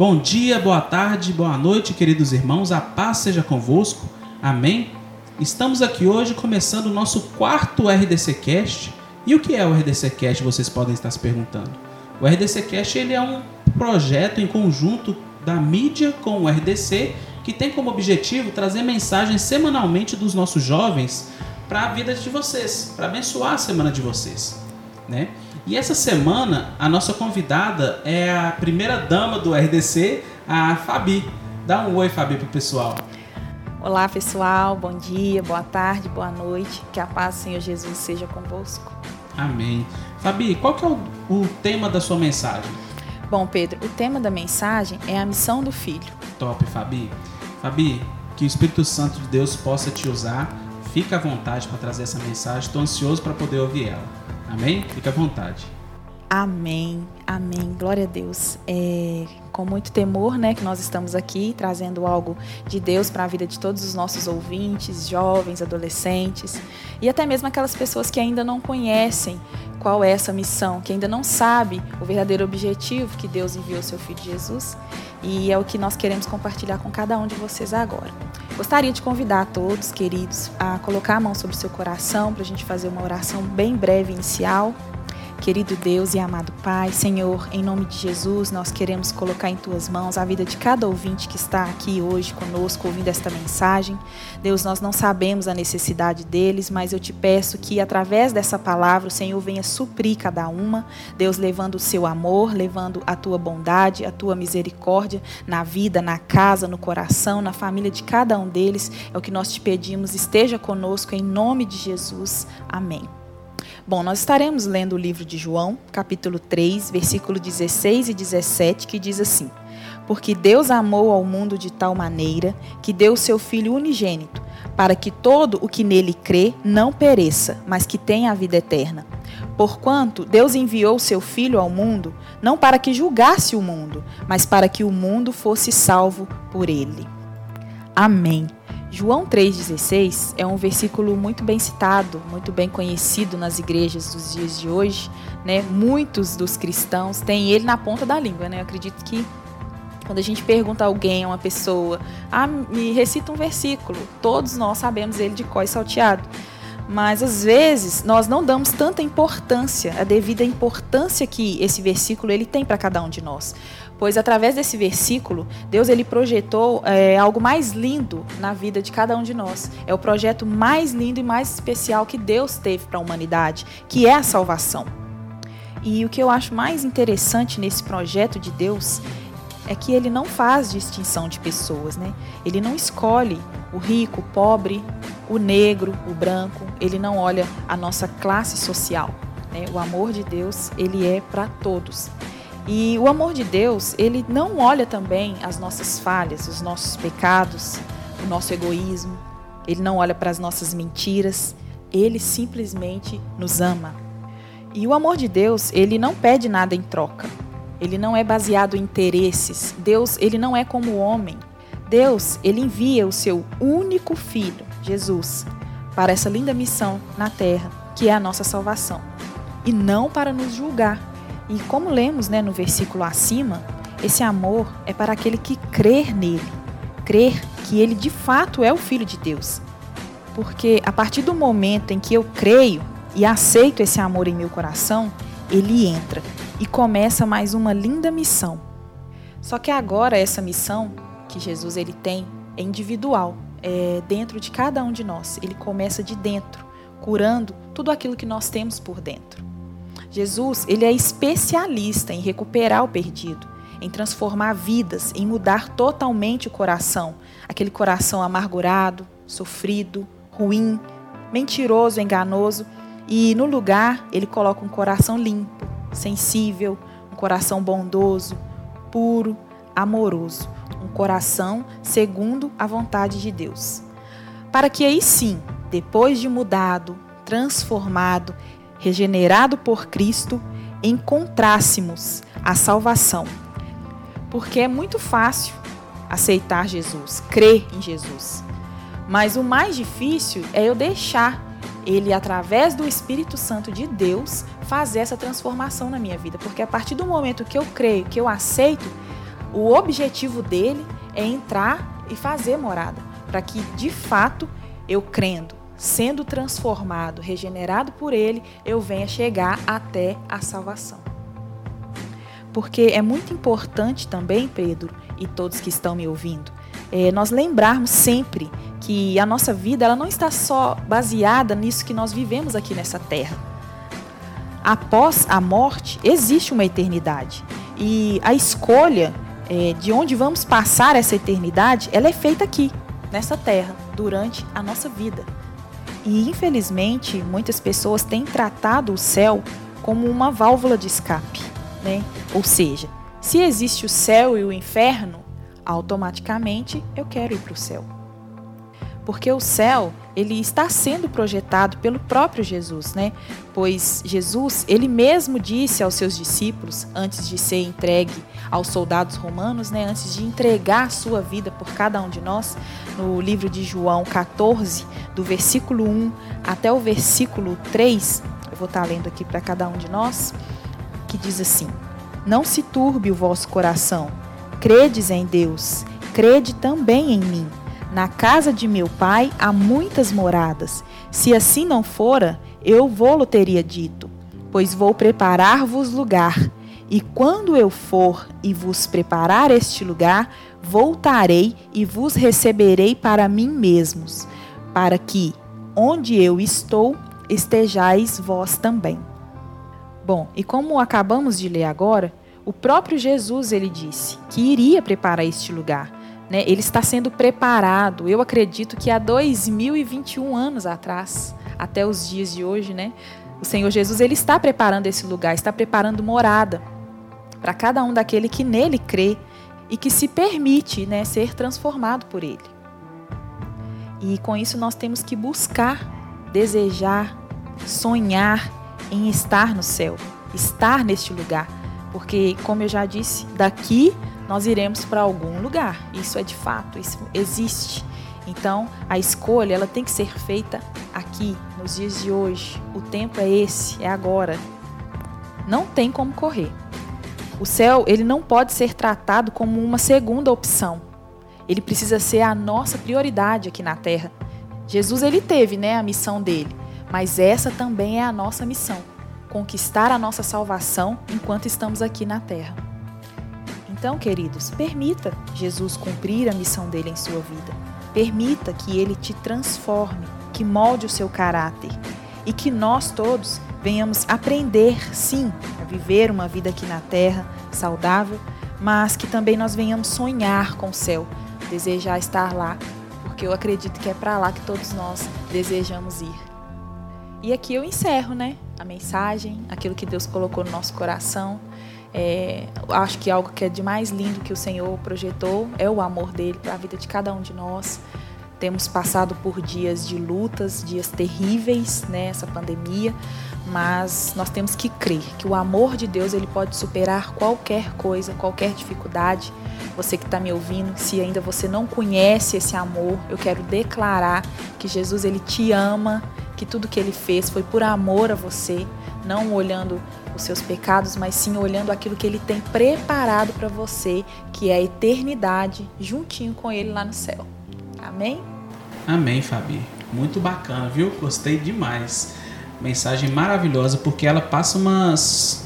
Bom dia, boa tarde, boa noite, queridos irmãos. A paz seja convosco. Amém. Estamos aqui hoje começando o nosso quarto RDC Cast. E o que é o RDC Cast? Vocês podem estar se perguntando. O RDC Cast ele é um projeto em conjunto da mídia com o RDC que tem como objetivo trazer mensagens semanalmente dos nossos jovens para a vida de vocês, para abençoar a semana de vocês, né? E essa semana a nossa convidada é a primeira dama do RDC, a Fabi. Dá um oi, Fabi, pro pessoal. Olá, pessoal. Bom dia, boa tarde, boa noite. Que a paz do Senhor Jesus seja convosco. Amém. Fabi, qual que é o, o tema da sua mensagem? Bom, Pedro, o tema da mensagem é a missão do filho. Top, Fabi. Fabi, que o Espírito Santo de Deus possa te usar. Fica à vontade para trazer essa mensagem. Estou ansioso para poder ouvir ela. Amém? Fica à vontade. Amém, amém. Glória a Deus. É com muito temor, né, que nós estamos aqui trazendo algo de Deus para a vida de todos os nossos ouvintes, jovens, adolescentes e até mesmo aquelas pessoas que ainda não conhecem qual é essa missão, que ainda não sabe o verdadeiro objetivo que Deus enviou seu filho Jesus. E é o que nós queremos compartilhar com cada um de vocês agora. Gostaria de convidar a todos, queridos, a colocar a mão sobre o seu coração para a gente fazer uma oração bem breve inicial. Querido Deus e amado Pai, Senhor, em nome de Jesus, nós queremos colocar em tuas mãos a vida de cada ouvinte que está aqui hoje conosco ouvindo esta mensagem. Deus, nós não sabemos a necessidade deles, mas eu te peço que através dessa palavra o Senhor venha suprir cada uma. Deus, levando o seu amor, levando a tua bondade, a tua misericórdia na vida, na casa, no coração, na família de cada um deles. É o que nós te pedimos. Esteja conosco em nome de Jesus. Amém. Bom, nós estaremos lendo o livro de João, capítulo 3, versículo 16 e 17, que diz assim: Porque Deus amou ao mundo de tal maneira que deu seu Filho unigênito, para que todo o que nele crê não pereça, mas que tenha a vida eterna. Porquanto Deus enviou seu Filho ao mundo, não para que julgasse o mundo, mas para que o mundo fosse salvo por ele. Amém. João 3,16 é um versículo muito bem citado, muito bem conhecido nas igrejas dos dias de hoje. Né? Muitos dos cristãos têm ele na ponta da língua. Né? Eu acredito que quando a gente pergunta a alguém, a uma pessoa, ah, me recita um versículo, todos nós sabemos ele de có e salteado. Mas às vezes nós não damos tanta importância, a devida importância que esse versículo ele tem para cada um de nós pois através desse versículo, Deus ele projetou é, algo mais lindo na vida de cada um de nós. É o projeto mais lindo e mais especial que Deus teve para a humanidade, que é a salvação. E o que eu acho mais interessante nesse projeto de Deus é que ele não faz distinção de pessoas, né? Ele não escolhe o rico, o pobre, o negro, o branco. Ele não olha a nossa classe social. Né? O amor de Deus ele é para todos. E o amor de Deus, ele não olha também as nossas falhas, os nossos pecados, o nosso egoísmo. Ele não olha para as nossas mentiras. Ele simplesmente nos ama. E o amor de Deus, ele não pede nada em troca. Ele não é baseado em interesses. Deus, ele não é como o homem. Deus, ele envia o seu único filho, Jesus, para essa linda missão na terra, que é a nossa salvação, e não para nos julgar, e como lemos né, no versículo acima, esse amor é para aquele que crer nele, crer que ele de fato é o Filho de Deus. Porque a partir do momento em que eu creio e aceito esse amor em meu coração, ele entra e começa mais uma linda missão. Só que agora essa missão que Jesus ele tem é individual, é dentro de cada um de nós. Ele começa de dentro, curando tudo aquilo que nós temos por dentro. Jesus, ele é especialista em recuperar o perdido, em transformar vidas, em mudar totalmente o coração, aquele coração amargurado, sofrido, ruim, mentiroso, enganoso, e no lugar ele coloca um coração limpo, sensível, um coração bondoso, puro, amoroso, um coração segundo a vontade de Deus. Para que aí sim, depois de mudado, transformado, regenerado por Cristo, encontrássemos a salvação. Porque é muito fácil aceitar Jesus, crer em Jesus. Mas o mais difícil é eu deixar ele, através do Espírito Santo de Deus, fazer essa transformação na minha vida. Porque a partir do momento que eu creio, que eu aceito, O objetivo dele é entrar e fazer morada, para que de fato eu crendo, sendo transformado, regenerado por ele, eu venha chegar até a salvação. Porque é muito importante também, Pedro, e todos que estão me ouvindo, é, nós lembrarmos sempre que a nossa vida ela não está só baseada nisso que nós vivemos aqui nessa terra. Após a morte, existe uma eternidade. E a escolha é, de onde vamos passar essa eternidade, ela é feita aqui, nessa terra, durante a nossa vida. E infelizmente, muitas pessoas têm tratado o céu como uma válvula de escape, né? Ou seja, se existe o céu e o inferno, automaticamente eu quero ir para o céu. Porque o céu, ele está sendo projetado pelo próprio Jesus, né? Pois Jesus, ele mesmo disse aos seus discípulos antes de ser entregue aos soldados romanos, né, antes de entregar a sua vida por cada um de nós, no livro de João 14, do versículo 1 até o versículo 3, eu vou estar lendo aqui para cada um de nós, que diz assim: Não se turbe o vosso coração Credes em Deus, crede também em mim. Na casa de meu pai há muitas moradas. Se assim não fora, eu vou-lo teria dito, pois vou preparar-vos lugar. E quando eu for e vos preparar este lugar, voltarei e vos receberei para mim mesmos, para que, onde eu estou, estejais vós também. Bom, e como acabamos de ler agora, o próprio Jesus ele disse que iria preparar este lugar. Né? Ele está sendo preparado. Eu acredito que há 2021 anos atrás, até os dias de hoje, né? O Senhor Jesus ele está preparando esse lugar, está preparando morada para cada um daquele que nele crê e que se permite, né, ser transformado por ele. E com isso nós temos que buscar, desejar, sonhar em estar no céu, estar neste lugar porque, como eu já disse, daqui nós iremos para algum lugar. Isso é de fato, isso existe. Então, a escolha ela tem que ser feita aqui, nos dias de hoje. O tempo é esse, é agora. Não tem como correr. O céu, ele não pode ser tratado como uma segunda opção. Ele precisa ser a nossa prioridade aqui na terra. Jesus ele teve, né, a missão dele, mas essa também é a nossa missão conquistar a nossa salvação enquanto estamos aqui na terra. Então, queridos, permita Jesus cumprir a missão dele em sua vida. Permita que ele te transforme, que molde o seu caráter e que nós todos venhamos aprender, sim, a viver uma vida aqui na terra saudável, mas que também nós venhamos sonhar com o céu, desejar estar lá, porque eu acredito que é para lá que todos nós desejamos ir. E aqui eu encerro, né? A mensagem, aquilo que Deus colocou no nosso coração. É, acho que algo que é de mais lindo que o Senhor projetou é o amor dele para a vida de cada um de nós. Temos passado por dias de lutas, dias terríveis, né, essa pandemia, mas nós temos que crer que o amor de Deus ele pode superar qualquer coisa, qualquer dificuldade. Você que está me ouvindo, se ainda você não conhece esse amor, eu quero declarar que Jesus ele te ama, que tudo que ele fez foi por amor a você, não olhando os seus pecados, mas sim olhando aquilo que ele tem preparado para você, que é a eternidade, juntinho com ele lá no céu. Amém? Amém, Fabi. Muito bacana, viu? Gostei demais. Mensagem maravilhosa porque ela passa uma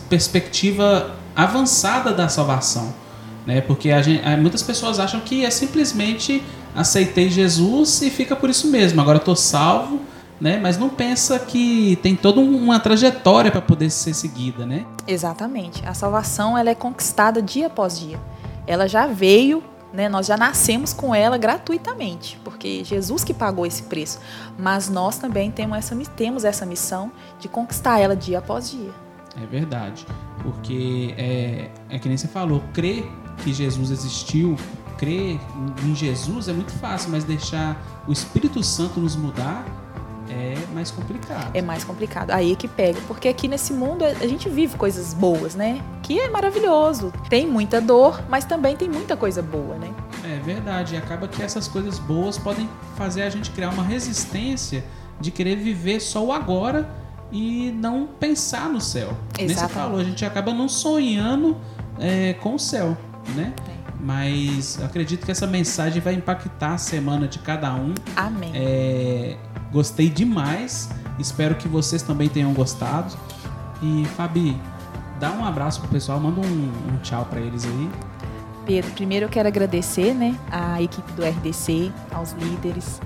perspectiva avançada da salvação, né? Porque gente, muitas pessoas acham que é simplesmente aceitei Jesus e fica por isso mesmo. Agora estou salvo, né? Mas não pensa que tem toda uma trajetória para poder ser seguida, né? Exatamente. A salvação ela é conquistada dia após dia. Ela já veio, né? Nós já nascemos com ela gratuitamente, porque Jesus que pagou esse preço. Mas nós também temos essa, temos essa missão de conquistar ela dia após dia. É verdade, porque é, é que nem você falou, crer que Jesus existiu, crer em Jesus é muito fácil, mas deixar o Espírito Santo nos mudar é mais complicado. É mais complicado. Aí é que pega, porque aqui nesse mundo a gente vive coisas boas, né? Que é maravilhoso. Tem muita dor, mas também tem muita coisa boa, né? É verdade. E acaba que essas coisas boas podem fazer a gente criar uma resistência de querer viver só o agora e não pensar no céu. Exatamente. Nem você falou, a gente acaba não sonhando é, com o céu, né? É. mas acredito que essa mensagem vai impactar a semana de cada um. Amém. É, gostei demais. Espero que vocês também tenham gostado. E Fabi, dá um abraço pro pessoal, manda um, um tchau para eles aí. Pedro, primeiro eu quero agradecer, né, a equipe do RDC, aos líderes,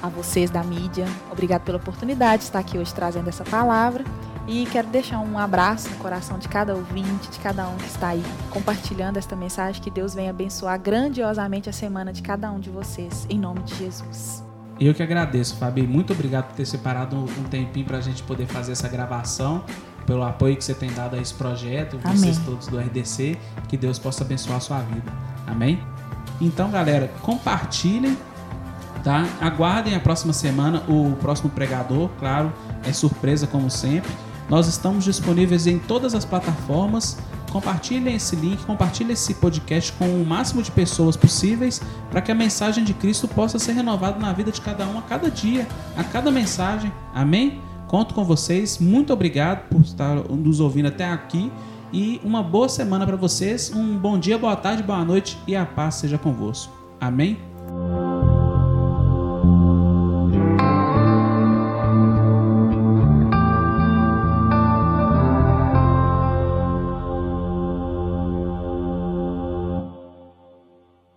a vocês da mídia. Obrigado pela oportunidade de estar aqui hoje trazendo essa palavra. E quero deixar um abraço no coração de cada ouvinte, de cada um que está aí compartilhando esta mensagem. Que Deus venha abençoar grandiosamente a semana de cada um de vocês, em nome de Jesus. Eu que agradeço, Fabi. Muito obrigado por ter separado um tempinho para a gente poder fazer essa gravação, pelo apoio que você tem dado a esse projeto, Amém. vocês todos do RDC. Que Deus possa abençoar a sua vida. Amém? Então, galera, compartilhem, tá? Aguardem a próxima semana o próximo pregador, claro, é surpresa como sempre. Nós estamos disponíveis em todas as plataformas. Compartilhem esse link, compartilhem esse podcast com o máximo de pessoas possíveis para que a mensagem de Cristo possa ser renovada na vida de cada um a cada dia, a cada mensagem. Amém? Conto com vocês. Muito obrigado por estar nos ouvindo até aqui e uma boa semana para vocês. Um bom dia, boa tarde, boa noite e a paz seja convosco. Amém?